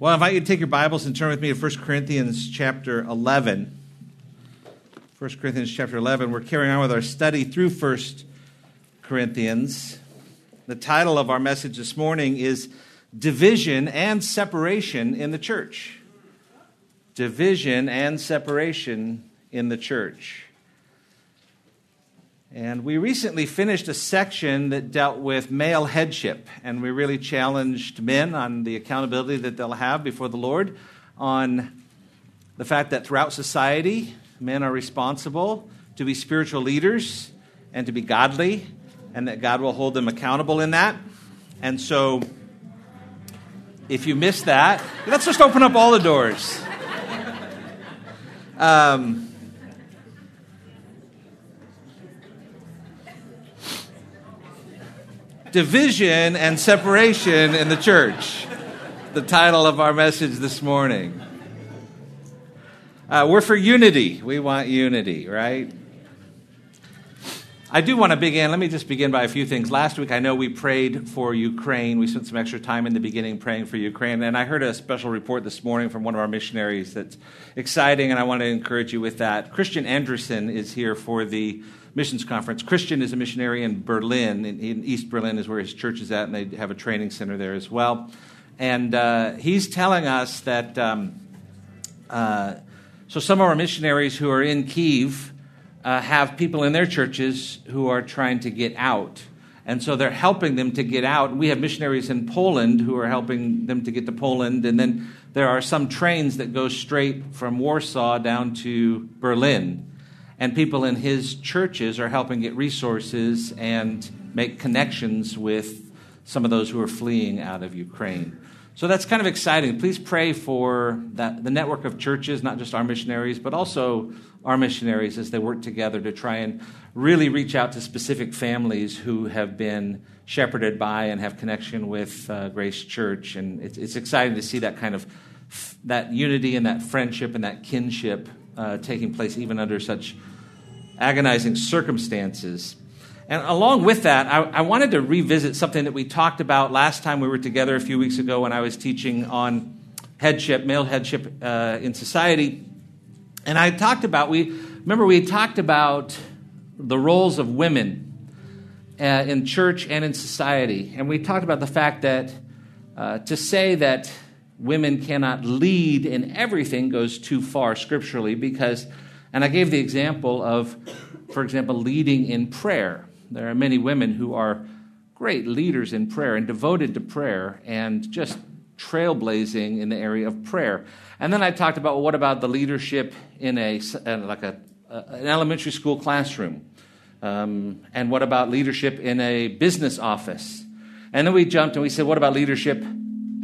Well, I invite you to take your Bibles and turn with me to 1 Corinthians chapter 11. 1 Corinthians chapter 11. We're carrying on with our study through 1 Corinthians. The title of our message this morning is Division and Separation in the Church. Division and Separation in the Church. And we recently finished a section that dealt with male headship, and we really challenged men on the accountability that they'll have before the Lord, on the fact that throughout society, men are responsible to be spiritual leaders and to be godly, and that God will hold them accountable in that. And so, if you missed that, let's just open up all the doors. Um, division and separation in the church. The title of our message this morning. Uh, we're for unity. We want unity, right? I do want to begin. Let me just begin by a few things. Last week, I know we prayed for Ukraine. We spent some extra time in the beginning praying for Ukraine. And I heard a special report this morning from one of our missionaries that's exciting, and I want to encourage you with that. Christian Anderson is here for the missions conference. Christian is a missionary in Berlin, in, in, East Berlin is where his church is at, and they have a training center there as well. And uh, he's telling us that um, uh, so some of our missionaries who are in Kiev uh, have people in their churches who are trying to get out. And so they're helping them to get out. We have missionaries in Poland who are helping them to get to Poland. And then there are some trains that go straight from Warsaw down to Berlin and people in his churches are helping get resources and make connections with some of those who are fleeing out of Ukraine. So that's kind of exciting. Please pray for that, the network of churches, not just our missionaries, but also our missionaries as they work together to try and really reach out to specific families who have been shepherded by and have connection with uh, Grace Church. And it's, it's, exciting to see that kind of that unity and that friendship and that kinship uh, taking place even under such agonizing circumstances. And along with that, I, I, wanted to revisit something that we talked about last time we were together a few weeks ago when I was teaching on headship, male headship uh, in society. And I talked about, we remember we talked about the roles of women uh, in church and in society. And we talked about the fact that uh, to say that women cannot lead in everything goes too far scripturally because and I gave the example of, for example, leading in prayer. There are many women who are great leaders in prayer and devoted to prayer and just trailblazing in the area of prayer. And then I talked about well, what about the leadership in a uh, like a, an elementary school classroom, um, and what about leadership in a business office? And then we jumped and we said, what about leadership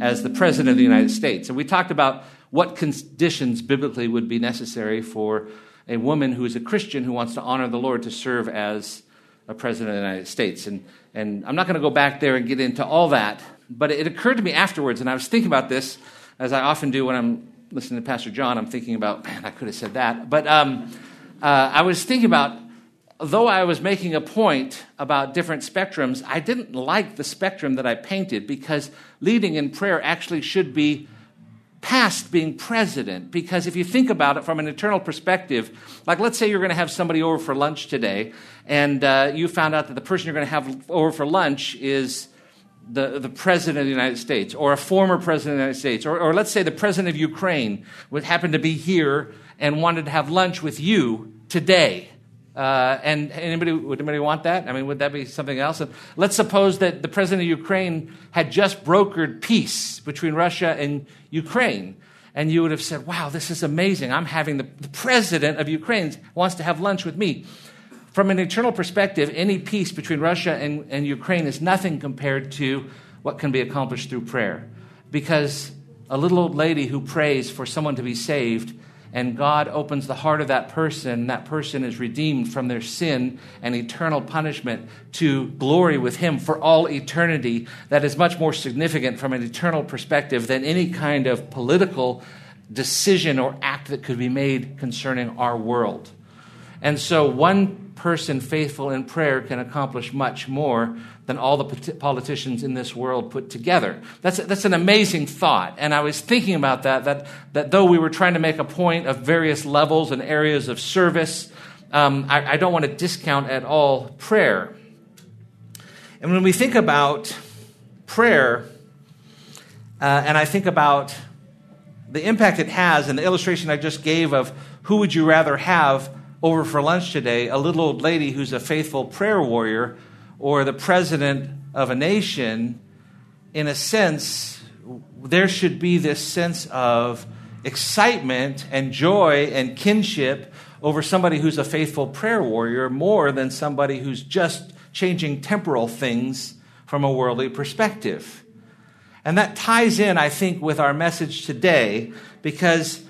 as the president of the United States? And we talked about what conditions biblically would be necessary for a woman who is a Christian who wants to honor the Lord to serve as a president of the United States. And, and I'm not going to go back there and get into all that, but it occurred to me afterwards, and I was thinking about this, as I often do when I'm listening to Pastor John. I'm thinking about, man, I could have said that. But um, uh, I was thinking about, though I was making a point about different spectrums, I didn't like the spectrum that I painted because leading in prayer actually should be past being president because if you think about it from an eternal perspective, like let's say you're going to have somebody over for lunch today, and uh, you found out that the person you're going to have over for lunch is the, the president of the United States or a former president of the United States, or, or let's say the president of Ukraine would happen to be here and wanted to have lunch with you today. Uh, and anybody would anybody want that? I mean, would that be something else? And let's suppose that the president of Ukraine had just brokered peace between Russia and Ukraine, and you would have said, "Wow, this is amazing! I'm having the, the president of Ukraine wants to have lunch with me." From an eternal perspective, any peace between Russia and, and Ukraine is nothing compared to what can be accomplished through prayer, because a little old lady who prays for someone to be saved and God opens the heart of that person, that person is redeemed from their sin and eternal punishment to glory with Him for all eternity, that is much more significant from an eternal perspective than any kind of political decision or act that could be made concerning our world. And so one person faithful in prayer can accomplish much more than all the politicians in this world put together. That's, that's an amazing thought. And I was thinking about that, that, that though we were trying to make a point of various levels and areas of service, um, I, I don't want to discount at all prayer. And when we think about prayer, uh, and I think about the impact it has, and the illustration I just gave of who would you rather have over for lunch today, a little old lady who's a faithful prayer warrior, or the president of a nation, in a sense, there should be this sense of excitement and joy and kinship over somebody who's a faithful prayer warrior more than somebody who's just changing temporal things from a worldly perspective. And that ties in, I think, with our message today because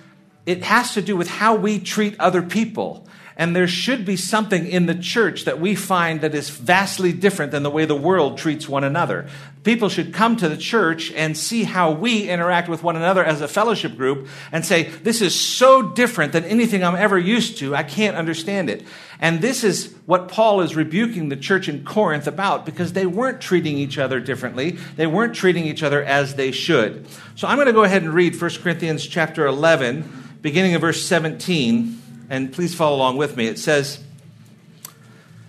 it has to do with how we treat other people. And there should be something in the church that we find that is vastly different than the way the world treats one another. People should come to the church and see how we interact with one another as a fellowship group and say, This is so different than anything I'm ever used to. I can't understand it. And this is what Paul is rebuking the church in Corinth about because they weren't treating each other differently. They weren't treating each other as they should. So I'm going to go ahead and read 1 Corinthians chapter 11, beginning of verse 17 and please follow along with me. It says,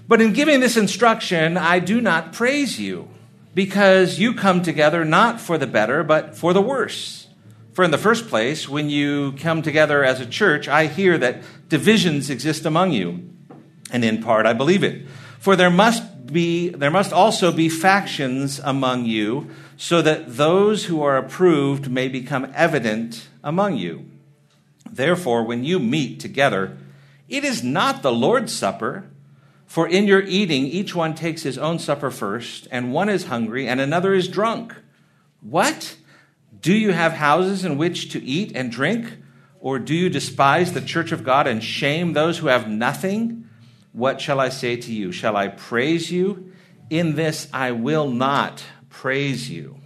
But in giving this instruction, I do not praise you, because you come together not for the better, but for the worse. For in the first place, when you come together as a church, I hear that divisions exist among you. And in part, I believe it. For there must be, there must also be factions among you, so that those who are approved may become evident among you. Therefore, when you meet together, it is not the Lord's Supper. For in your eating, each one takes his own supper first, and one is hungry, and another is drunk. What? Do you have houses in which to eat and drink? Or do you despise the church of God and shame those who have nothing? What shall I say to you? Shall I praise you? In this I will not praise you.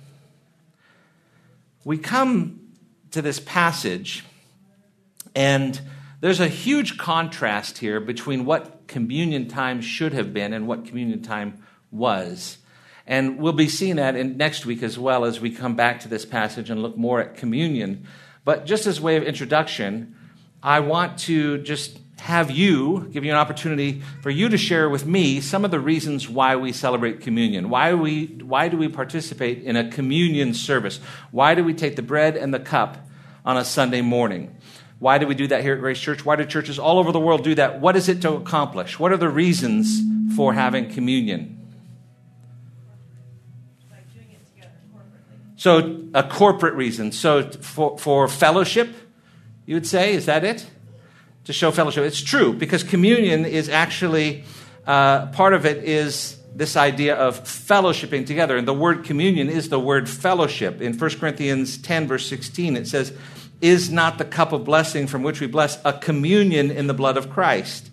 We come to this passage and there's a huge contrast here between what communion time should have been and what communion time was. And we'll be seeing that in next week as well as we come back to this passage and look more at communion. But just as a way of introduction, I want to just have you, give you an opportunity for you to share with me some of the reasons why we celebrate communion. Why, we, why do we participate in a communion service? Why do we take the bread and the cup on a Sunday morning? Why do we do that here at Grace Church? Why do churches all over the world do that? What is it to accomplish? What are the reasons for having communion? So, a corporate reason. So, for, for fellowship, you would say, is that it? To show fellowship. It's true, because communion is actually, uh, part of it is this idea of fellowshipping together. And the word communion is the word fellowship. In 1 Corinthians 10, verse 16, it says, is not the cup of blessing from which we bless a communion in the blood of Christ.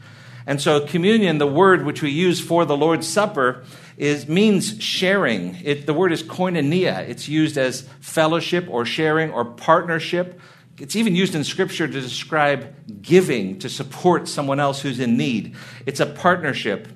And so, communion, the word which we use for the Lord's Supper, is, means sharing. It, the word is koinonia. It's used as fellowship or sharing or partnership. It's even used in Scripture to describe giving to support someone else who's in need. It's a partnership.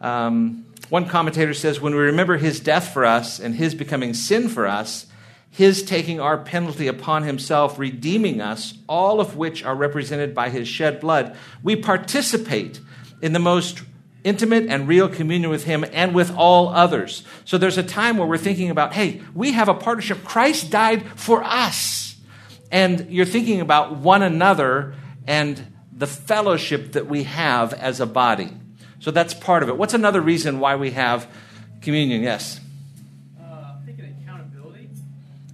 Um, one commentator says, when we remember his death for us and his becoming sin for us, his taking our penalty upon himself, redeeming us, all of which are represented by his shed blood, we participate in the most intimate and real communion with him and with all others. So there's a time where we're thinking about, hey, we have a partnership. Christ died for us. And you're thinking about one another and the fellowship that we have as a body. So that's part of it. What's another reason why we have communion? Yes.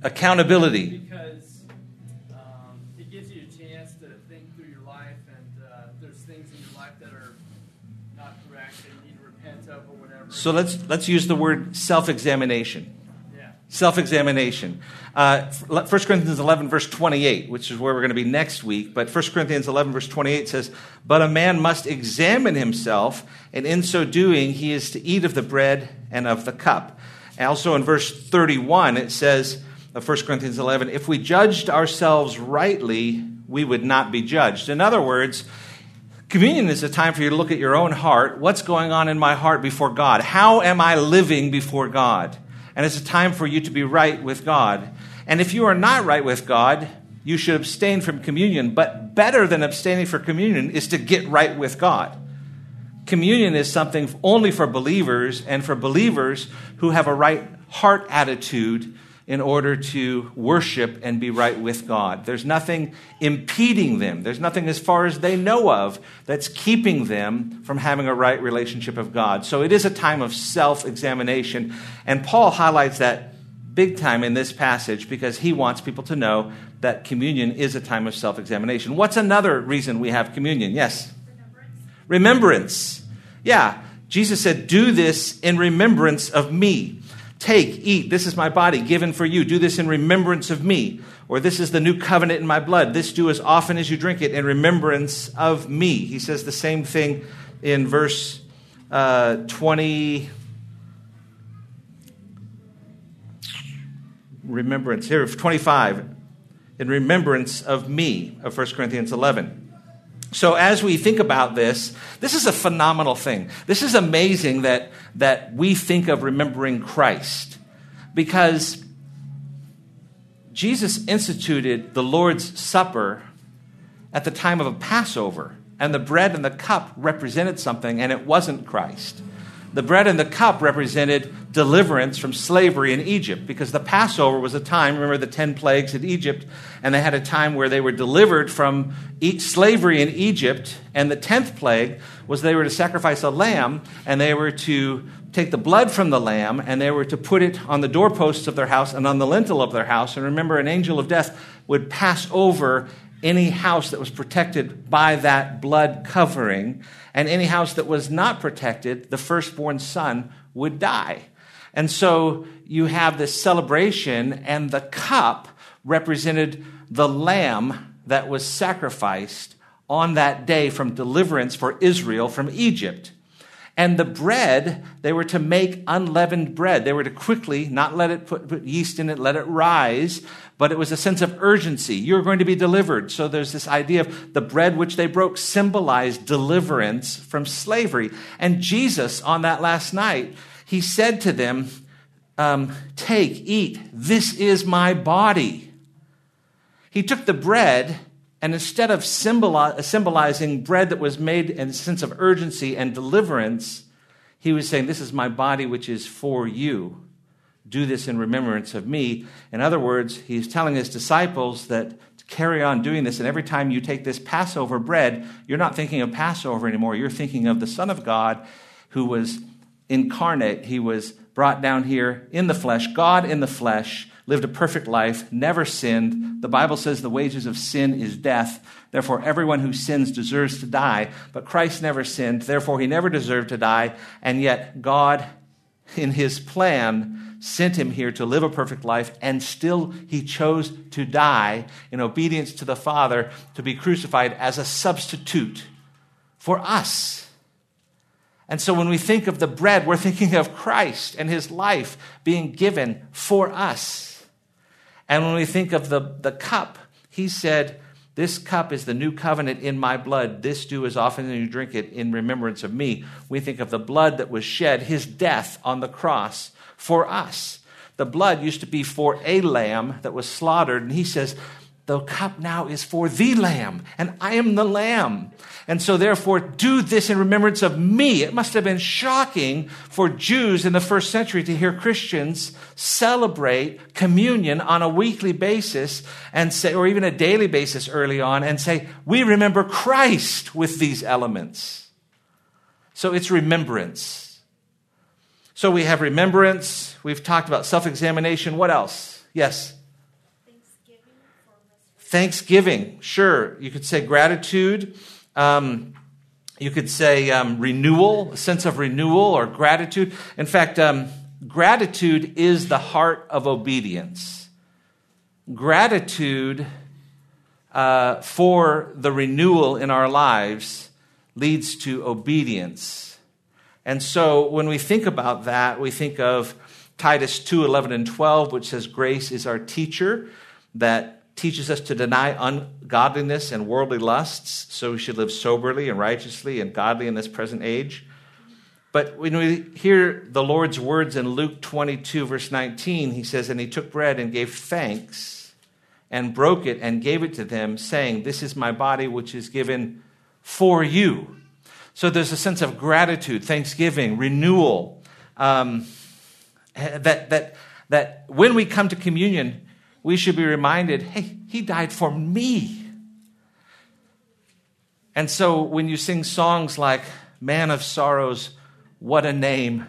Accountability. Because um, it gives you a chance to think through your life, and uh, there's things in your life that are not correct that you need to repent of or whatever. So let's let's use the word self-examination. Yeah. Self-examination. Uh, 1 Corinthians 11, verse 28, which is where we're going to be next week. But 1 Corinthians 11, verse 28 says, But a man must examine himself, and in so doing, he is to eat of the bread and of the cup. Also in verse 31, it says, of 1 Corinthians 11, if we judged ourselves rightly, we would not be judged. In other words, Communion is a time for you to look at your own heart. What's going on in my heart before God? How am I living before God? And it's a time for you to be right with God. And if you are not right with God, you should abstain from communion. But better than abstaining for communion is to get right with God. Communion is something only for believers and for believers who have a right heart attitude in order to worship and be right with God. There's nothing impeding them. There's nothing, as far as they know of, that's keeping them from having a right relationship of God. So it is a time of self examination. And Paul highlights that big time in this passage because he wants people to know that communion is a time of self examination. What's another reason we have communion? Yes? Remembrance. remembrance. Yeah. Jesus said, Do this in remembrance of me. Take, eat, this is my body given for you. Do this in remembrance of me. Or this is the new covenant in my blood. This do as often as you drink it in remembrance of me. He says the same thing in verse uh, 20. Remembrance. Here, 25. In remembrance of me, of 1 Corinthians 11. So, as we think about this, this is a phenomenal thing. This is amazing that, that we think of remembering Christ because Jesus instituted the Lord's Supper at the time of a Passover, and the bread and the cup represented something, and it wasn't Christ. The bread and the cup represented deliverance from slavery in Egypt because the Passover was a time, remember the 10 plagues in Egypt, and they had a time where they were delivered from slavery in Egypt. And the 10th plague was they were to sacrifice a lamb and they were to take the blood from the lamb and they were to put it on the doorposts of their house and on the lintel of their house. And remember, an angel of death would pass over any house that was protected by that blood covering, and any house that was not protected, the firstborn son would die. And so you have this celebration, and the cup represented the lamb that was sacrificed on that day from deliverance for Israel from Egypt. And the bread, they were to make unleavened bread. They were to quickly, not let it put, put, yeast in it, let it rise, but it was a sense of urgency. You're going to be delivered. So there's this idea of the bread which they broke symbolized deliverance from slavery. And Jesus, on that last night, he said to them, um, Take, eat, this is my body. He took the bread and instead of symbolizing bread that was made in a sense of urgency and deliverance, he was saying, This is my body which is for you. Do this in remembrance of me. In other words, he's telling his disciples that to carry on doing this, and every time you take this Passover bread, you're not thinking of Passover anymore. You're thinking of the Son of God who was incarnate. He was brought down here in the flesh, God in the flesh lived a perfect life, never sinned. The Bible says the wages of sin is death. Therefore, everyone who sins deserves to die. But Christ never sinned. Therefore, he never deserved to die. And yet, God, in his plan, sent him here to live a perfect life. And still, he chose to die in obedience to the Father, to be crucified as a substitute for us. And so when we think of the bread, we're thinking of Christ and his life being given for us. And when we think of the, the cup, he said, This cup is the new covenant in my blood. This do as often as you drink it in remembrance of me. We think of the blood that was shed, his death on the cross for us. The blood used to be for a lamb that was slaughtered. And he says, the cup now is for the Lamb, and I am the Lamb. And so, therefore, do this in remembrance of me. It must have been shocking for Jews in the first century to hear Christians celebrate communion on a weekly basis and say, or even a daily basis early on, and say, We remember Christ with these elements. So, it's remembrance. So, we have remembrance. We've talked about self examination. What else? Yes? Thanksgiving, sure. You could say gratitude. Um, you could say um, renewal, a sense of renewal or gratitude. In fact, um, gratitude is the heart of obedience. Gratitude uh, for the renewal in our lives leads to obedience. And so when we think about that, we think of Titus 2 11 and 12, which says, Grace is our teacher, that teaches us to deny ungodliness and worldly lusts, so we should live soberly and righteously and godly in this present age. But when we hear the Lord's words in Luke 22, verse 19, he says, And he took bread and gave thanks and broke it and gave it to them, saying, This is my body, which is given for you. So there's a sense of gratitude, thanksgiving, renewal. Um, that, that, that when we come to communion, we should be reminded hey, he died for me. And so when you sing songs like Man of Sorrows, what a name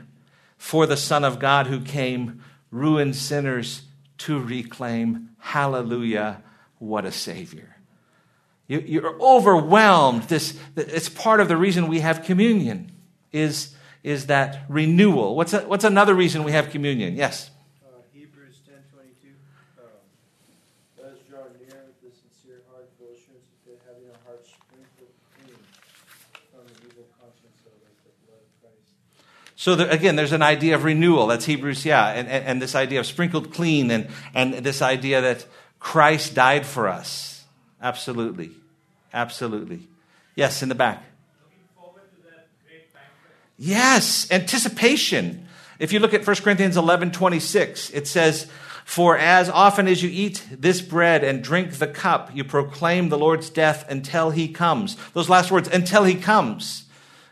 for the Son of God who came, ruined sinners to reclaim. Hallelujah, what a Savior. You, are overwhelmed. This, it's part of the reason we have communion, is, is that renewal. What's, a, what's another reason we have communion? Yes? So there, again, there's an idea of renewal. That's Hebrews, yeah, and, and, and, this idea of sprinkled clean, and, and this idea that Christ died for us. Absolutely, absolutely. Yes, in the back. Yes, anticipation. If you look at 1 Corinthians 11 26, it says, For as often as you eat this bread and drink the cup, you proclaim the Lord's death until he comes. Those last words, until he comes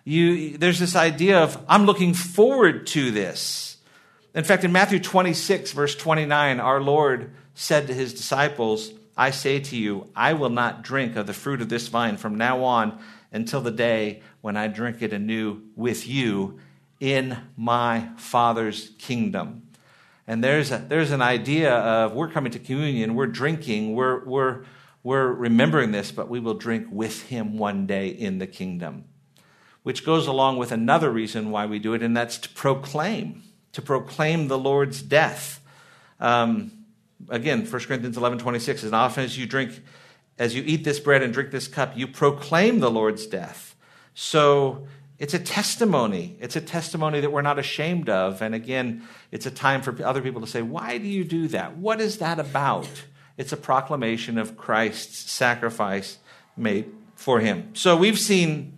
you, there's this idea of, I'm looking forward to this. In fact, in Matthew 26, verse 29, our Lord said to his disciples, I say to you, I will not drink of the fruit of this vine from now on until the day when I drink it anew with you in my Father's kingdom. And there's, a, there's an idea of we're coming to communion, we're drinking, we're, we're, we're remembering this, but we will drink with him one day in the kingdom which goes along with another reason why we do it, and that's to proclaim, to proclaim the Lord's death. Um, again, 1 Corinthians 11 26, as often as you drink, as you eat this bread and drink this cup, you proclaim the Lord's death. So it's a testimony. It's a testimony that we're not ashamed of. And again, it's a time for other people to say, Why do you do that? What is that about? It's a proclamation of Christ's sacrifice made for him. So we've seen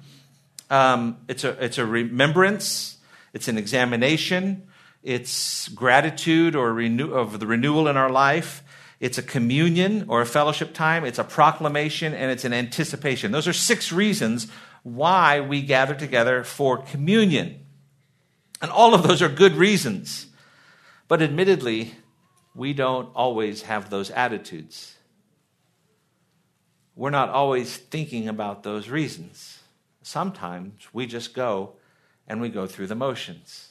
um, it's, a, it's a remembrance, it's an examination, it's gratitude or renew, of the renewal in our life. It's a communion or a fellowship time. It's a proclamation and it's an anticipation. Those are six reasons why we gather together for communion. And all of those are good reasons. But admittedly, we don't always have those attitudes. We're not always thinking about those reasons. Sometimes we just go and we go through the motions.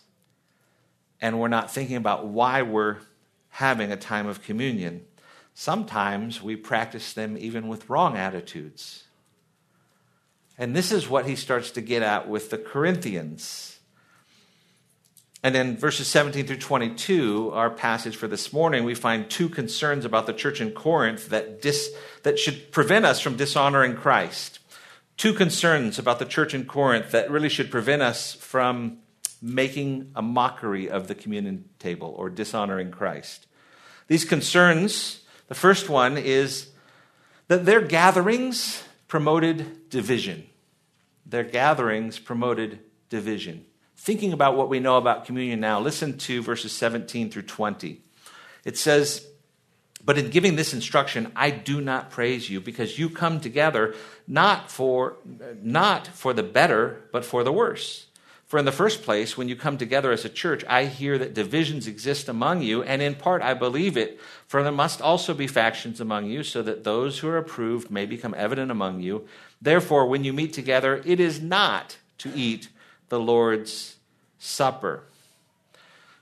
And we're not thinking about why we're having a time of communion. Sometimes we practice them even with wrong attitudes. And this is what he starts to get at with the Corinthians. And in verses 17 through 22, our passage for this morning, we find two concerns about the church in Corinth that, dis, that should prevent us from dishonoring Christ two concerns about the church in Corinth that really should prevent us from making a mockery of the communion table or dishonoring Christ. These concerns, the first one is that their gatherings promoted division. Their gatherings promoted division. Thinking about what we know about communion now, listen to verses 17 through 20. It says, but in giving this instruction, I do not praise you because you come together not for, not for the better, but for the worse. For in the first place, when you come together as a church, I hear that divisions exist among you, and in part I believe it, for there must also be factions among you, so that those who are approved may become evident among you. Therefore, when you meet together, it is not to eat the Lord's Supper.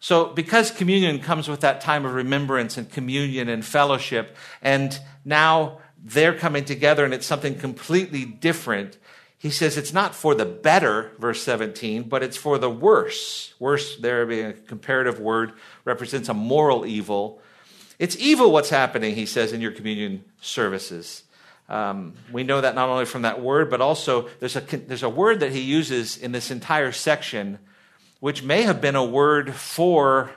So, because communion comes with that time of remembrance and communion and fellowship, and now they're coming together and it's something completely different, he says it's not for the better, verse 17, but it's for the worse. Worse, there being a comparative word, represents a moral evil. It's evil what's happening, he says, in your communion services. Um, we know that not only from that word, but also there's a, there's a word that he uses in this entire section which may have been a word for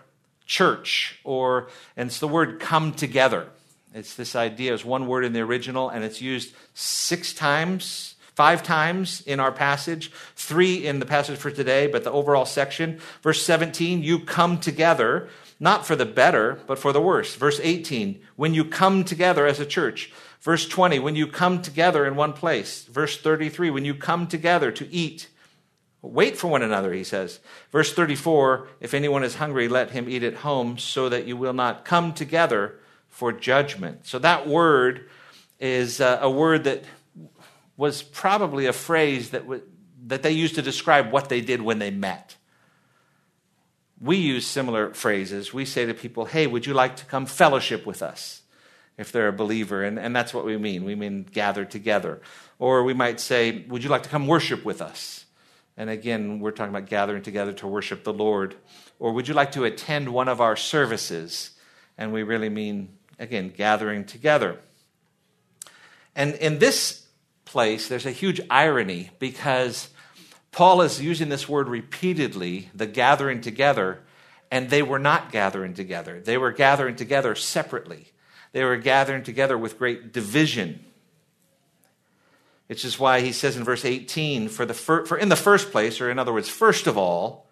church, or, and it's the word come together. It's this idea, it's one word in the original, and it's used six times, five times in our passage, three in the passage for today, but the overall section. Verse 17, you come together, not for the better, but for the worse. Verse 18, when you come together as a church. Verse 20, when you come together in one place. Verse 33, when you come together to eat. Wait for one another, he says. Verse 34, if anyone is hungry, let him eat at home, so that you will not come together for judgment. So that word is uh, a word that was probably a phrase that, w- that they used to describe what they did when they met. We use similar phrases. We say to people, hey, would you like to come fellowship with us? If they're a believer, and, and that's what we mean. We mean gather together. Or we might say, Would you like to come worship with us? And again, we're talking about gathering together to worship the Lord. Or would you like to attend one of our services? And we really mean, again, gathering together. And in this place, there's a huge irony because Paul is using this word repeatedly, the gathering together, and they were not gathering together. They were gathering together separately. They were gathering together with great division. Which is why he says in verse 18, for, the fir- for in the first place, or in other words, first of all,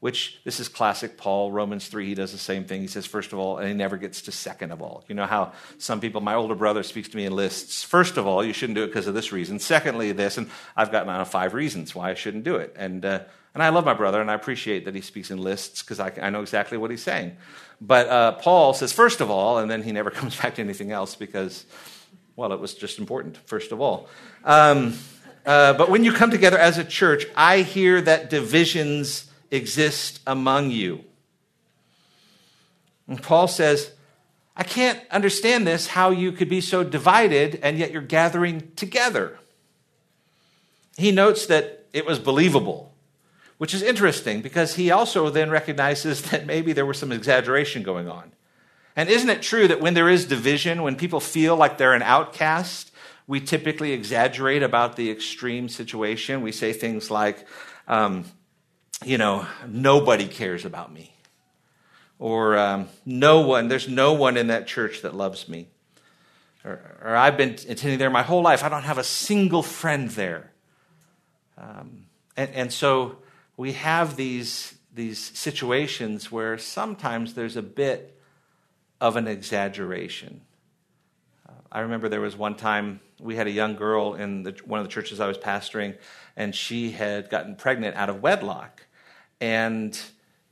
which this is classic Paul, Romans 3, he does the same thing. He says, first of all, and he never gets to second of all. You know how some people, my older brother speaks to me in lists. First of all, you shouldn't do it because of this reason. Secondly, this, and I've gotten on five reasons why I shouldn't do it. And, uh, and I love my brother, and I appreciate that he speaks in lists because I, I, know exactly what he's saying. But uh, Paul says, first of all, and then he never comes back to anything else because well, it was just important, first of all. Um, uh, but when you come together as a church, I hear that divisions exist among you. And Paul says, I can't understand this, how you could be so divided and yet you're gathering together. He notes that it was believable, which is interesting because he also then recognizes that maybe there was some exaggeration going on. And isn't it true that when there is division, when people feel like they're an outcast, we typically exaggerate about the extreme situation? We say things like, um, you know, nobody cares about me. Or um, no one, there's no one in that church that loves me. Or, or, I've been attending there my whole life. I don't have a single friend there. Um, and, and so we have these, these situations where sometimes there's a bit of an exaggeration. Uh, I remember there was one time we had a young girl in the, one of the churches I was pastoring, and she had gotten pregnant out of wedlock. And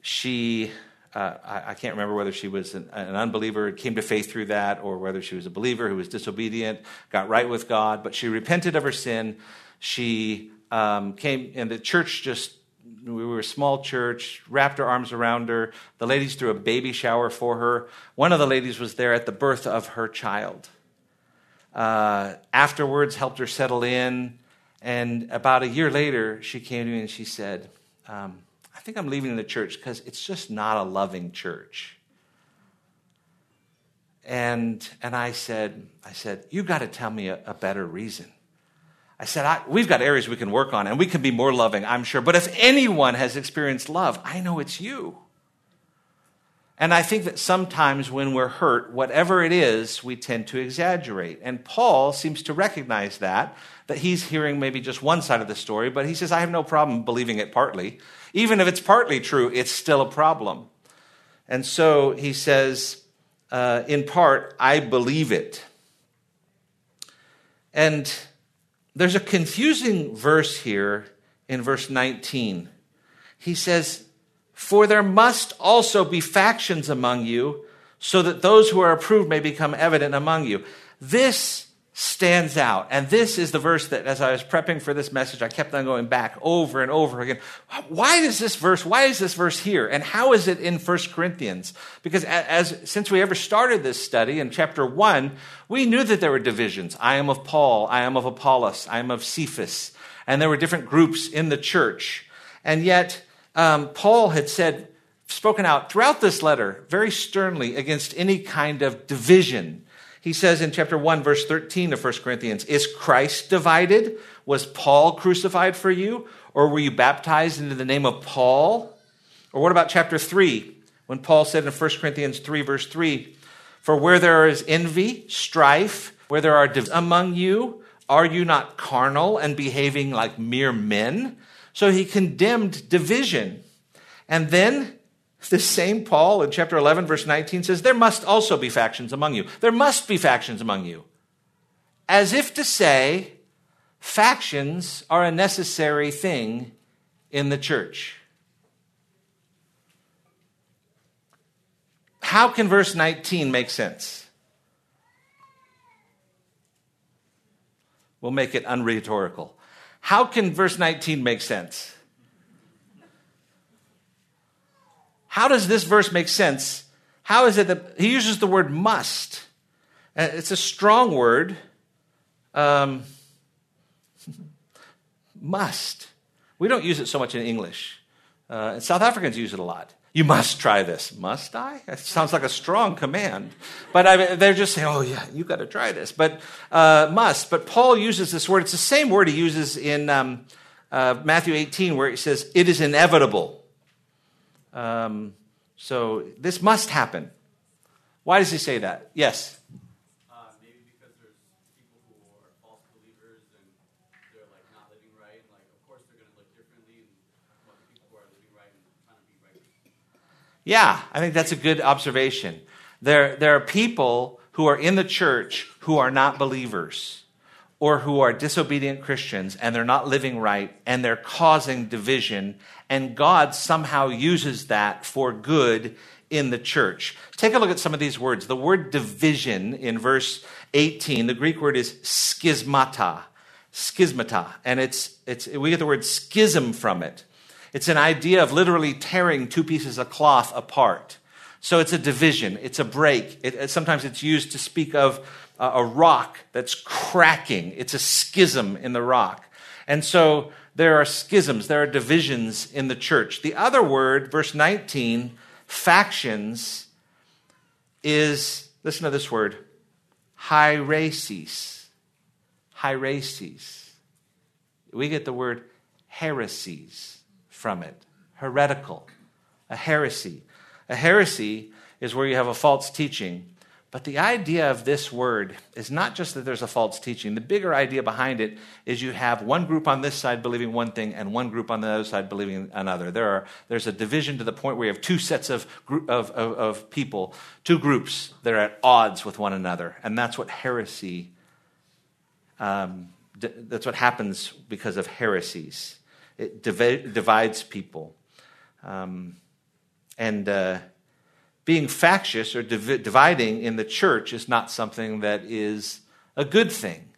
she, uh, I, I, can't remember whether she was an, an, unbeliever, came to faith through that, or whether she was a believer who was disobedient, got right with God, but she repented of her sin. She um, came, and the church just we were a small church, wrapped our arms around her. The ladies threw a baby shower for her. One of the ladies was there at the birth of her child. Uh, afterwards, helped her settle in. And about a year later, she came to me and she said, um, I think I'm leaving the church because it's just not a loving church. And, and I said, I said, you got to tell me a, a better reason. I said, I, we've got areas we can work on and we can be more loving, I'm sure. But if anyone has experienced love, I know it's you. And I think that sometimes when we're hurt, whatever it is, we tend to exaggerate. And Paul seems to recognize that, that he's hearing maybe just one side of the story, but he says, I have no problem believing it partly. Even if it's partly true, it's still a problem. And so he says, uh, in part, I believe it. And there's a confusing verse here in verse 19. He says, For there must also be factions among you, so that those who are approved may become evident among you. This stands out. And this is the verse that, as I was prepping for this message, I kept on going back over and over again. Why is this verse, why is this verse here? And how is it in 1 Corinthians? Because as, since we ever started this study in chapter 1, we knew that there were divisions. I am of Paul, I am of Apollos, I am of Cephas. And there were different groups in the church. And yet, um, Paul had said, spoken out throughout this letter very sternly against any kind of division he says in chapter 1, verse 13 of 1 Corinthians, Is Christ divided? Was Paul crucified for you? Or were you baptized into the name of Paul? Or what about chapter 3, when Paul said in 1 Corinthians 3, verse 3, For where there is envy, strife, where there are among you, are you not carnal and behaving like mere men? So he condemned division. And then the same Paul in chapter 11, verse 19 says, There must also be factions among you. There must be factions among you. As if to say, factions are a necessary thing in the church. How can verse 19 make sense? We'll make it unrhetorical. How can verse 19 make sense? How does this verse make sense? How is it that he uses the word must? Uh, it's a strong word. Um, must. We don't use it so much in English. Uh, South Africans use it a lot. You must try this. Must I? That sounds like a strong command. But I, they're just saying, oh, yeah, you've got to try this. But uh, must. But Paul uses this word. It's the same word he uses in um, uh, Matthew 18, where he says, it is inevitable. Um, so this must happen. Why does he say that? Yes? Uh, maybe because there's people who are false believers and they're like not living right, and like of course they're going to live differently and want people who are living right and trying to be right. Yeah, I think that's a good observation. There, there are people who are in the church who are not believers or who are disobedient Christians and they're not living right and they're causing division, and God somehow uses that for good in the church. Take a look at some of these words. The word division in verse 18, the Greek word is schismata. Schismata. And it's, it's, we get the word schism from it. It's an idea of literally tearing two pieces of cloth apart. So it's a division, it's a break. It, sometimes it's used to speak of a, a rock that's cracking, it's a schism in the rock. And so there are schisms, there are divisions in the church. The other word, verse 19, factions, is, listen to this word, hierasis. Hierasis. We get the word heresies from it. Heretical, a heresy. A heresy is where you have a false teaching. But the idea of this word is not just that there's a false teaching. The bigger idea behind it is you have one group on this side believing one thing and one group on the other side believing another. There are, there's a division to the point where you have two sets of, of, of, of people, two groups that are at odds with one another. And that's what heresy, um, d- that's what happens because of heresies it div- divides people. Um, and uh, being factious or div- dividing in the church is not something that is a good thing.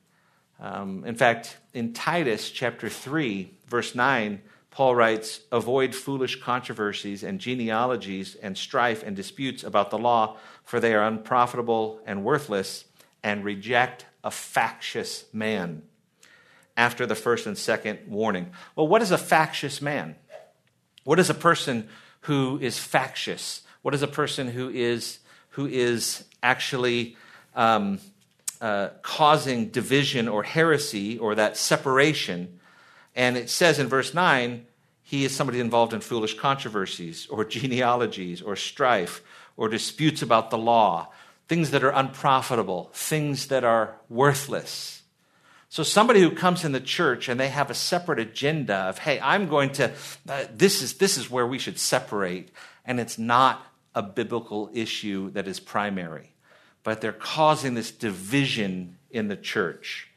Um, in fact, in Titus chapter 3, verse 9, Paul writes, Avoid foolish controversies and genealogies and strife and disputes about the law, for they are unprofitable and worthless, and reject a factious man after the first and second warning. Well, what is a factious man? What is a person who is factious? What is a person who is, who is actually um, uh, causing division or heresy or that separation? And it says in verse 9, he is somebody involved in foolish controversies or genealogies or strife or disputes about the law, things that are unprofitable, things that are worthless. So, somebody who comes in the church and they have a separate agenda of, hey, I'm going to, uh, this, is, this is where we should separate, and it's not a biblical issue that is primary, but they're causing this division in the church.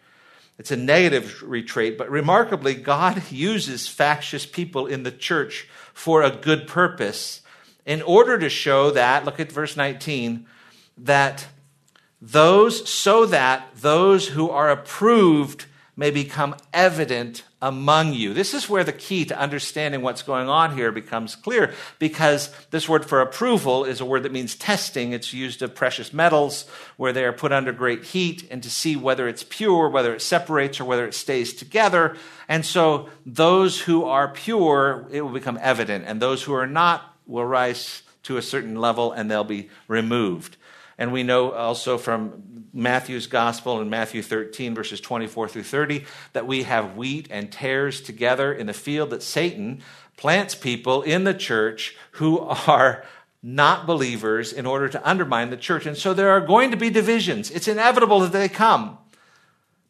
It's a negative retreat, but remarkably, God uses factious people in the church for a good purpose in order to show that, look at verse 19, that those so that those who are approved may become evident among you. This is where the key to understanding what's going on here becomes clear because this word for approval is a word that means testing. It's used of precious metals where they are put under great heat and to see whether it's pure, whether it separates, or whether it stays together. And so those who are pure, it will become evident, and those who are not will rise to a certain level and they'll be removed. And we know also from Matthew's gospel in Matthew 13, verses 24 through 30, that we have wheat and tares together in the field, that Satan plants people in the church who are not believers in order to undermine the church. And so there are going to be divisions. It's inevitable that they come.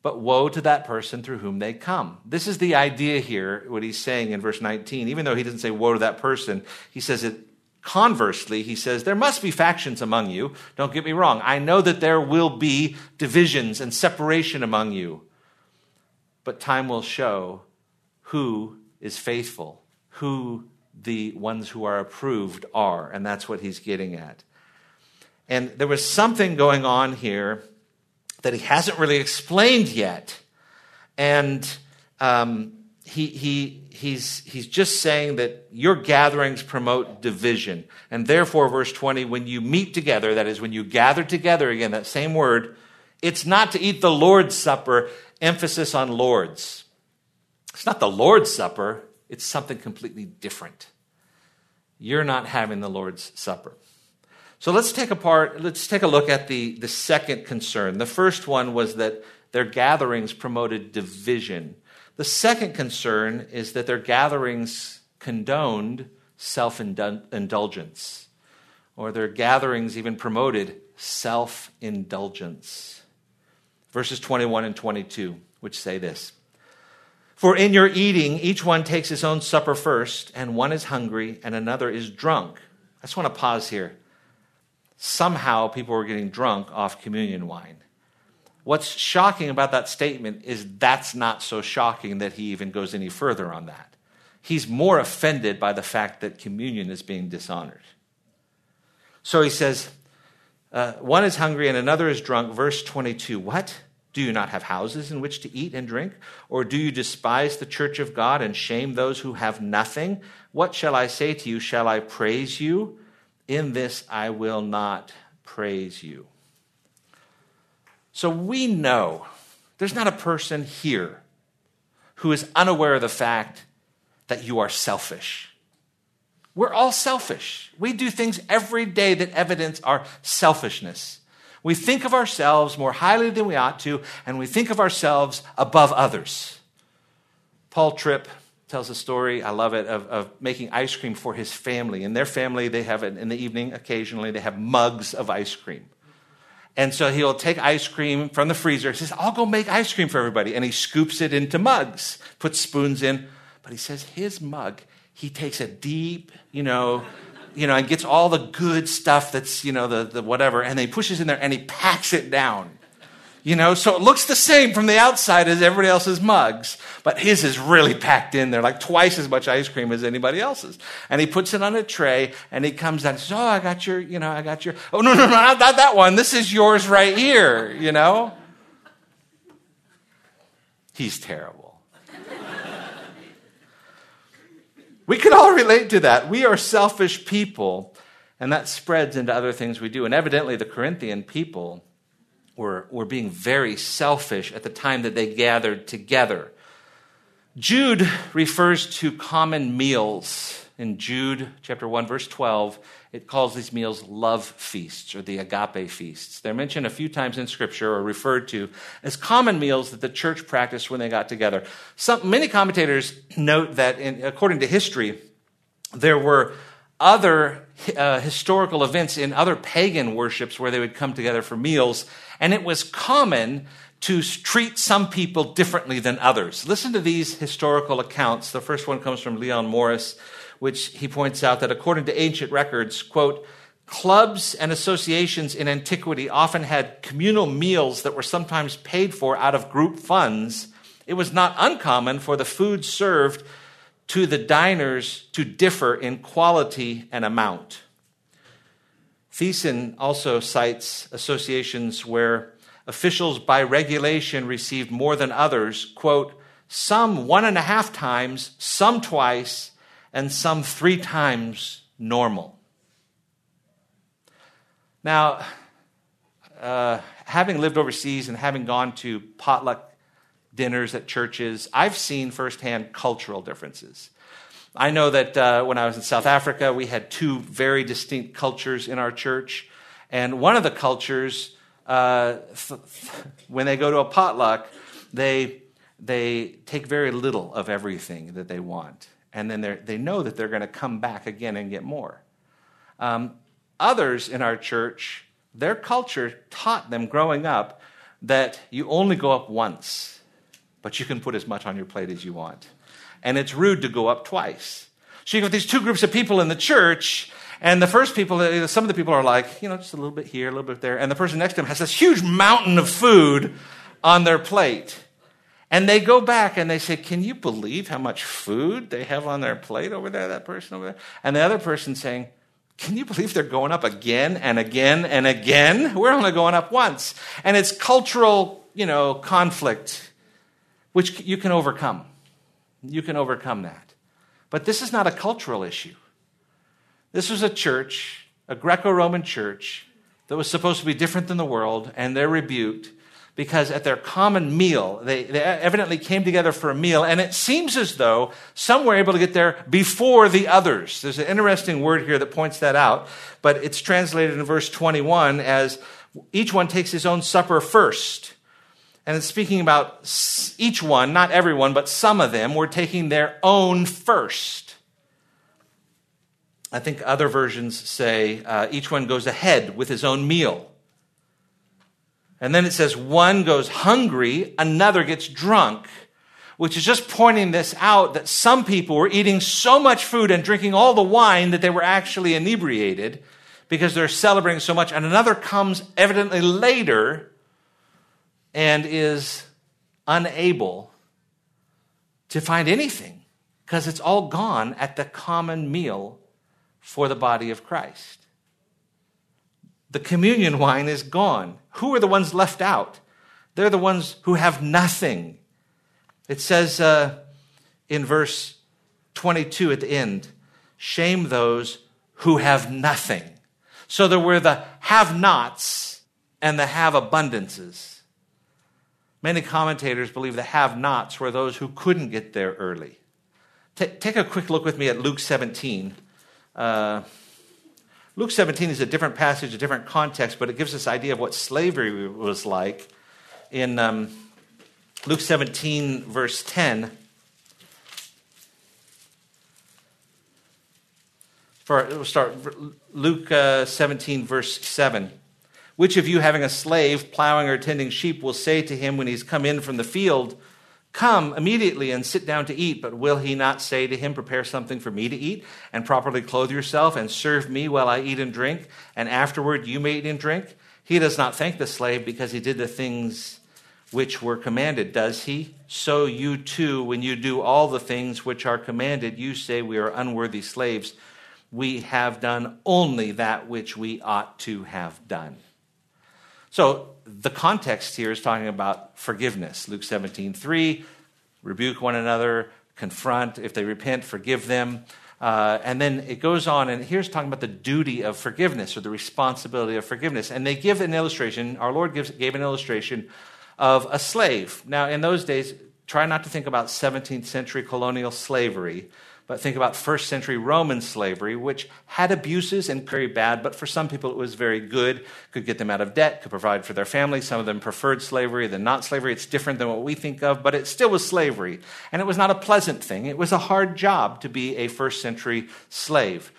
But woe to that person through whom they come. This is the idea here, what he's saying in verse 19. Even though he doesn't say woe to that person, he says it conversely. He says, There must be factions among you. Don't get me wrong. I know that there will be divisions and separation among you. But time will show who is faithful, who the ones who are approved are. And that's what he's getting at. And there was something going on here that he hasn't really explained yet. And um, he, he, he's, he's just saying that your gatherings promote division. And therefore, verse 20, when you meet together, that is, when you gather together, again, that same word, it's not to eat the Lord's Supper, emphasis on Lord's. It's not the Lord's Supper, it's something completely different. You're not having the Lord's Supper. So let's take apart, let's take a look at the, the second concern. The first one was that their gatherings promoted division. The second concern is that their gatherings condoned self indulgence, or their gatherings even promoted self indulgence. Verses 21 and 22, which say this For in your eating, each one takes his own supper first, and one is hungry, and another is drunk. I just want to pause here somehow people were getting drunk off communion wine. What's shocking about that statement is that's not so shocking that he even goes any further on that. He's more offended by the fact that communion is being dishonored. So he says, uh, one is hungry and another is drunk. Verse 22 What? Do you not have houses in which to eat and drink? Or do you despise the church of God and shame those who have nothing? What shall I say to you? Shall I praise you? In this I will not praise you. So we know there's not a person here who is unaware of the fact that you are selfish. We're all selfish. We do things every day that evidence our selfishness. We think of ourselves more highly than we ought to, and we think of ourselves above others. Paul Tripp tells a story, I love it, of, of making ice cream for his family. In their family, they have it in the evening, occasionally, they have mugs of ice cream. And so he'll take ice cream from the freezer. He says, I'll go make ice cream for everybody. And he scoops it into mugs, puts spoons in. But he says his mug, he takes a deep, you know, you know, and gets all the good stuff that's, you know, the, the whatever, and he pushes in there and he packs it down. You know, so it looks the same from the outside as everybody else's mugs, but his is really packed in there, like twice as much ice cream as anybody else's. And he puts it on a tray and he comes down and says, Oh, I got your, you know, I got your, oh, no, no, no, not that one. This is yours right here, you know? He's terrible. we can all relate to that. We are selfish people, and that spreads into other things we do. And evidently, the Corinthian people were, were being very selfish at the time that they gathered together. Jude refers to common meals. In Jude chapter 1, verse 12, it calls these meals love feasts or the agape feasts. They're mentioned a few times in Scripture or referred to as common meals that the church practiced when they got together. Some, many commentators note that, in, according to history, there were other uh, historical events in other pagan worships where they would come together for meals, and it was common to treat some people differently than others. Listen to these historical accounts. The first one comes from Leon Morris, which he points out that according to ancient records, quote, clubs and associations in antiquity often had communal meals that were sometimes paid for out of group funds. It was not uncommon for the food served to the diners to differ in quality and amount. Theissen also cites associations where officials by regulation received more than others, quote, some one and a half times, some twice, and some three times normal. Now, uh, having lived overseas and having gone to potluck dinners at churches, I've seen firsthand cultural differences. I know that uh, when I was in South Africa, we had two very distinct cultures in our church. And one of the cultures, uh, when they go to a potluck, they, they take very little of everything that they want. And then they know that they're going to come back again and get more. Um, others in our church, their culture taught them growing up that you only go up once, but you can put as much on your plate as you want. And it's rude to go up twice. So you have got these two groups of people in the church, and the first people, some of the people are like, you know, just a little bit here, a little bit there, and the person next to them has this huge mountain of food on their plate. And they go back and they say, Can you believe how much food they have on their plate over there, that person over there? And the other person saying, Can you believe they're going up again and again and again? We're only going up once. And it's cultural, you know, conflict, which you can overcome. You can overcome that. But this is not a cultural issue. This was a church, a Greco Roman church, that was supposed to be different than the world, and they're rebuked because at their common meal, they, they, evidently came together for a meal, and it seems as though some were able to get there before the others. There's an interesting word here that points that out, but it's translated in verse 21 as each one takes his own supper first. And it's speaking about each one, not everyone, but some of them were taking their own first. I think other versions say uh, each one goes ahead with his own meal. And then it says one goes hungry, another gets drunk, which is just pointing this out that some people were eating so much food and drinking all the wine that they were actually inebriated because they're celebrating so much. And another comes evidently later and is unable to find anything because it's all gone at the common meal for the body of Christ. The communion wine is gone. Who are the ones left out? They're the ones who have nothing. It says uh, in verse 22 at the end shame those who have nothing. So there were the have nots and the have abundances. Many commentators believe the have nots were those who couldn't get there early. T- take a quick look with me at Luke 17. Uh, Luke 17 is a different passage, a different context, but it gives us idea of what slavery was like. In um, Luke 17, verse 10, for, we'll start Luke uh, 17, verse 7. Which of you, having a slave plowing or tending sheep, will say to him when he's come in from the field, Come immediately and sit down to eat. But will he not say to him, Prepare something for me to eat, and properly clothe yourself, and serve me while I eat and drink, and afterward you may eat and drink? He does not thank the slave because he did the things which were commanded, does he? So you too, when you do all the things which are commanded, you say, We are unworthy slaves. We have done only that which we ought to have done. So the context here is talking about forgiveness. Luke 17, 3, rebuke one another, confront. If they repent, forgive them. Uh, and then it goes on, and here's talking about the duty of forgiveness or the responsibility of forgiveness. And they give an illustration, our Lord gives, gave an illustration of a slave. Now, in those days, try not to think about 17th century colonial slavery but think about first century Roman slavery, which had abuses and very bad, but for some people it was very good, could get them out of debt, could provide for their family. Some of them preferred slavery than not slavery. It's different than what we think of, but it still was slavery. And it was not a pleasant thing. It was a hard job to be a first century slave.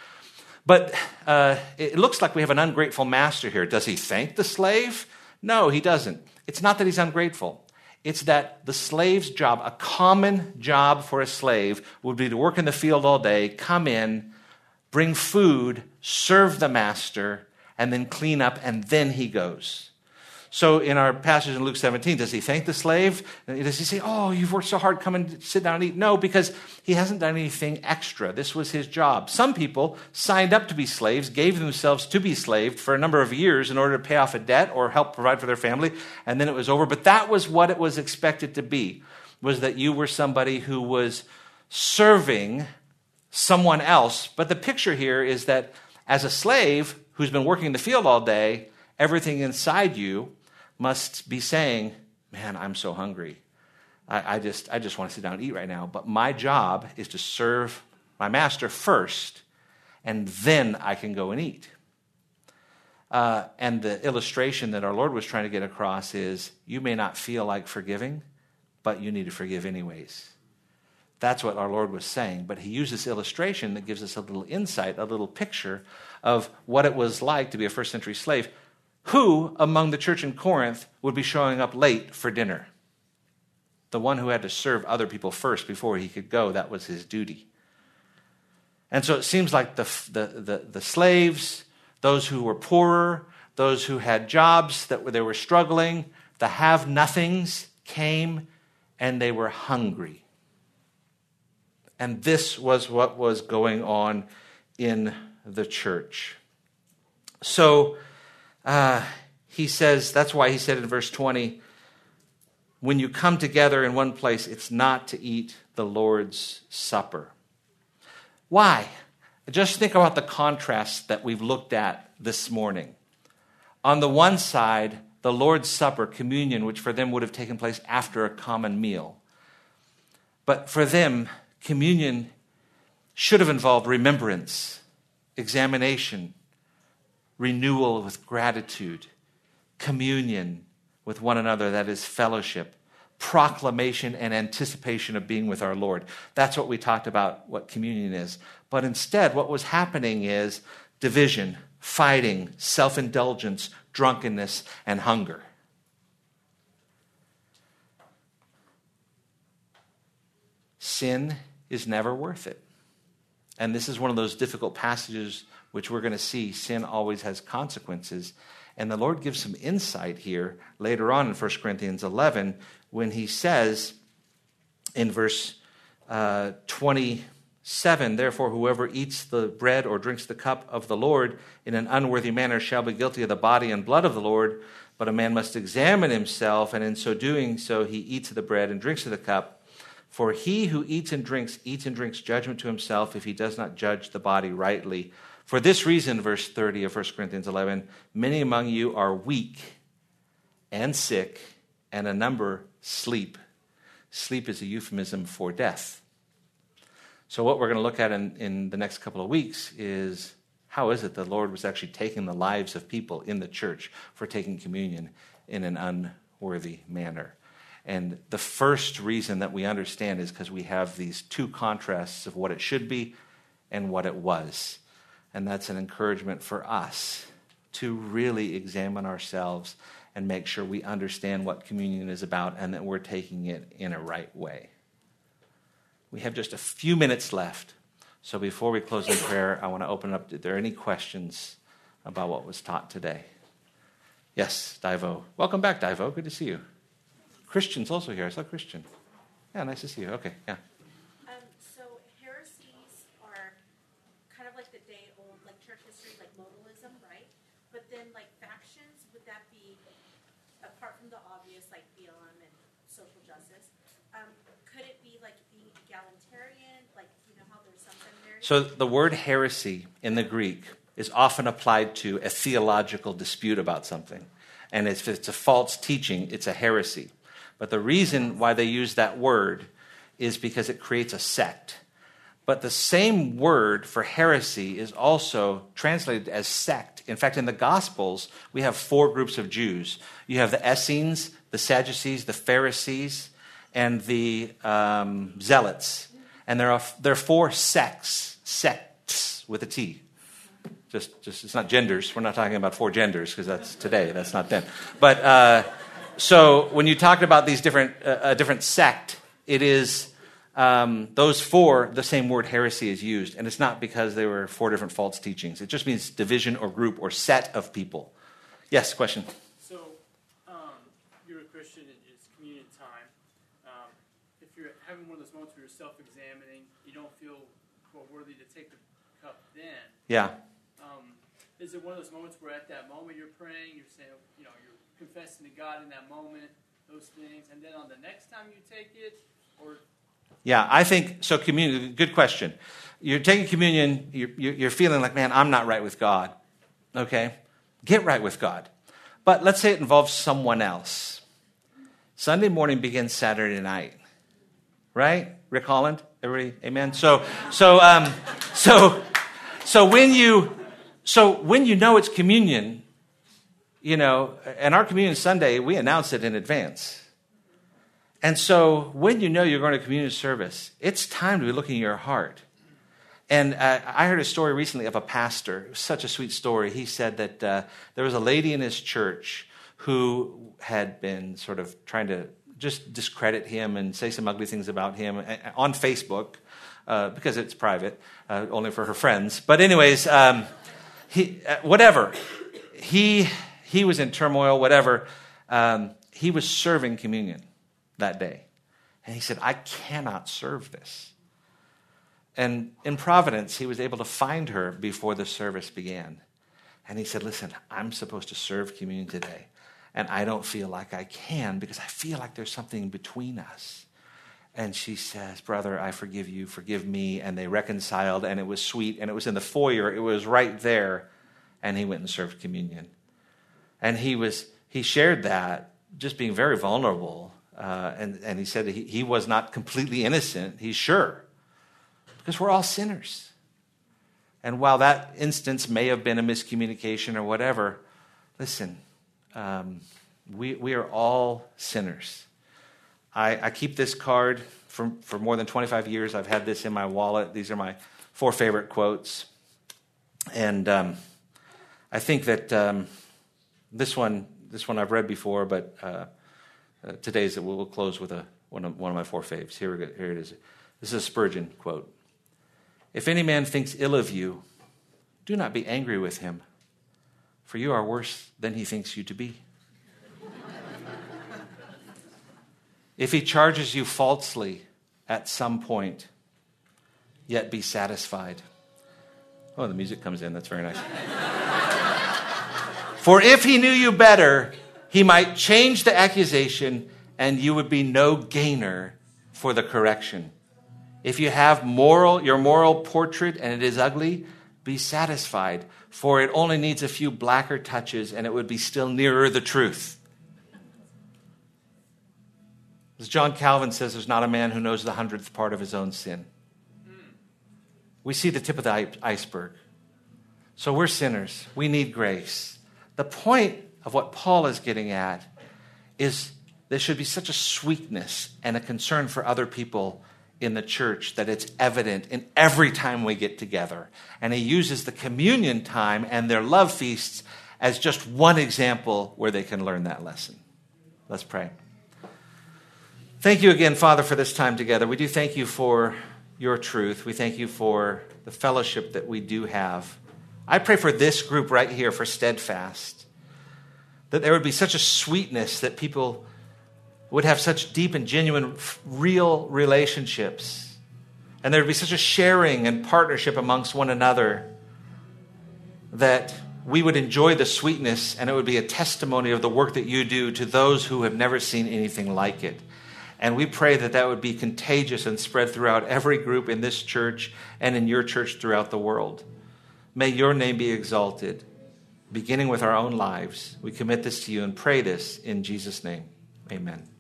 But uh, it looks like we have an ungrateful master here. Does he thank the slave? No, he doesn't. It's not that he's ungrateful. It's that the slave's job, a common job for a slave, would be to work in the field all day, come in, bring food, serve the master, and then clean up, and then he goes. So in our passage in Luke 17, does he thank the slave? Does he say, Oh, you've worked so hard, come and sit down and eat? No, because he hasn't done anything extra. This was his job. Some people signed up to be slaves, gave themselves to be slaved for a number of years in order to pay off a debt or help provide for their family, and then it was over. But that was what it was expected to be, was that you were somebody who was serving someone else. But the picture here is that as a slave who's been working in the field all day, everything inside you must be saying, Man, I'm so hungry. I, I, just, I just want to sit down and eat right now. But my job is to serve my master first, and then I can go and eat. Uh, and the illustration that our Lord was trying to get across is you may not feel like forgiving, but you need to forgive anyways. That's what our Lord was saying. But he used this illustration that gives us a little insight, a little picture of what it was like to be a first century slave, who among the church in Corinth would be showing up late for dinner? The one who had to serve other people first before he could go. That was his duty. And so it seems like the, the, the, the slaves, those who were poorer, those who had jobs that they were struggling, the have nothings came and they were hungry. And this was what was going on in the church. So uh, he says, that's why he said in verse 20, when you come together in one place, it's not to eat the Lord's Supper. Why? Just think about the contrast that we've looked at this morning. On the one side, the Lord's Supper, communion, which for them would have taken place after a common meal. But for them, communion should have involved remembrance, examination, renewal with gratitude, communion with one another, that is fellowship, proclamation and anticipation of being with our Lord. That's what we talked about, what communion is. But instead, what was happening is division, fighting, self indulgence, drunkenness, and hunger. Sin is never worth it. And this is one of those difficult passages which we're going to see. Sin always has consequences. And the Lord gives some insight here later on in 1 Corinthians 11 when he says in verse uh, 27 Therefore, whoever eats the bread or drinks the cup of the Lord in an unworthy manner shall be guilty of the body and blood of the Lord. But a man must examine himself, and in so doing, so he eats of the bread and drinks of the cup. For he who eats and drinks, eats and drinks judgment to himself if he does not judge the body rightly. For this reason, verse 30 of 1 Corinthians 11, many among you are weak and sick, and a number sleep. Sleep is a euphemism for death. So, what we're going to look at in, in the next couple of weeks is how is it the Lord was actually taking the lives of people in the church for taking communion in an unworthy manner? And the first reason that we understand is because we have these two contrasts of what it should be and what it was. And that's an encouragement for us to really examine ourselves and make sure we understand what communion is about and that we're taking it in a right way. We have just a few minutes left. So before we close in prayer, I want to open up. Are there any questions about what was taught today? Yes, Divo. Welcome back, Divo. Good to see you. Christian's also here. I saw Christian. Yeah, nice to see you. Okay, yeah. Um, so heresies are kind of like the day old, like church history, like modalism, right? But then, like factions, would that be apart from the obvious, like BLM and social justice? Um, could it be like being egalitarian, like you know how there's some seminaries? So the word heresy in the Greek is often applied to a theological dispute about something. And if it's a false teaching, it's a heresy. But the reason why they use that word is because it creates a sect. But the same word for heresy is also translated as sect. In fact, in the Gospels, we have four groups of Jews. You have the Essenes, the Sadducees, the Pharisees, and the um, Zealots. And there are, there are four sects, sects with a T. Just, just, it's not genders. We're not talking about four genders because that's today. That's not then. But uh, so when you talk about these different, uh, a different sect, it is um, those four, the same word heresy is used. And it's not because they were four different false teachings. It just means division or group or set of people. Yes, question? So, um, you're a Christian, it's communion time. Um, if you're having one of those moments where you're self examining, you don't feel quote, worthy to take the Yeah. Um, is it one of those moments where at that moment you're praying, you're saying, you know, you're confessing to God in that moment, those things, and then on the next time you take it, or yeah, I think so. Communion, good question. You're taking communion, you're, you're, feeling like, man, I'm not right with God. Okay? Get right with God. But let's say it involves someone else. Sunday morning begins Saturday night, right? Rick Holland, everybody, amen. So, so, um, so, so when you, so when you know it's communion, you know, and our communion Sunday, we announce it in advance. And so when you know you're going to communion service, it's time to be looking at your heart. And uh, I heard a story recently of a pastor. Such a sweet story. He said that uh, there was a lady in his church who had been sort of trying to just discredit him and say some ugly things about him uh, on Facebook uh, because it's private, uh, only for her friends. But, anyways, um, he, uh, whatever. He, he was in turmoil, whatever. Um, he was serving communion that day. And he said, I cannot serve this. And in Providence, he was able to find her before the service began. And he said, Listen, I'm supposed to serve communion today. And I don't feel like I can because I feel like there's something between us. And she says, Brother, I forgive you, forgive me. And they reconciled, and it was sweet. And it was in the foyer, it was right there. And he went and served communion. And he was, he shared that, just being very vulnerable. Uh, and, and he said he, he was not completely innocent, he's sure because we're all sinners. And while that instance may have been a miscommunication or whatever, listen, um, we, we are all sinners. I, I keep this card for, for more than 25 years. I've had this in my wallet. These are my four favorite quotes. And um, I think that um, this one, this one I've read before, but uh, uh, today's we'll close with a, one, of, one of my four faves. Here, go, here it is. This is a Spurgeon quote. If any man thinks ill of you, do not be angry with him, for you are worse than he thinks you to be. If he charges you falsely at some point, yet be satisfied. Oh, the music comes in. That's very nice. For if he knew you better, he might change the accusation, and you would be no gainer for the correction. If you have moral, your moral portrait and it is ugly, be satisfied, for it only needs a few blacker touches and it would be still nearer the truth. As John Calvin says, there's not a man who knows the hundredth part of his own sin. We see the tip of the iceberg. So we're sinners. We need grace. The point of what Paul is getting at is there should be such a sweetness and a concern for other people in the church that it's evident in every time we get together. And he uses the communion time and their love feasts as just one example where they can learn that lesson. Let's pray. Thank you again, Father, for this time together. We do thank you for your truth. We thank you for the fellowship that we do have. I pray for this group right here, for Steadfast, that there would be such a sweetness that people would have such deep and genuine, real relationships. And there would be such a sharing and partnership amongst one another that we would enjoy the sweetness and it would be a testimony of the work that you do to those who have never seen anything like it. And we pray that that would be contagious and spread throughout every group in this church and in your church throughout the world. May your name be exalted, beginning with our own lives. We commit this to you and pray this in Jesus' name. Amen.